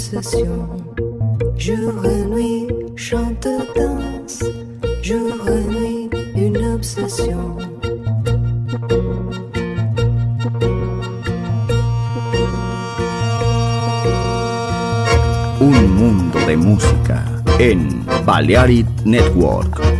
Obsession. Jour et nuit, chante, danse, jour et nuit, une obsession. Un mundo de música en Balearic Network.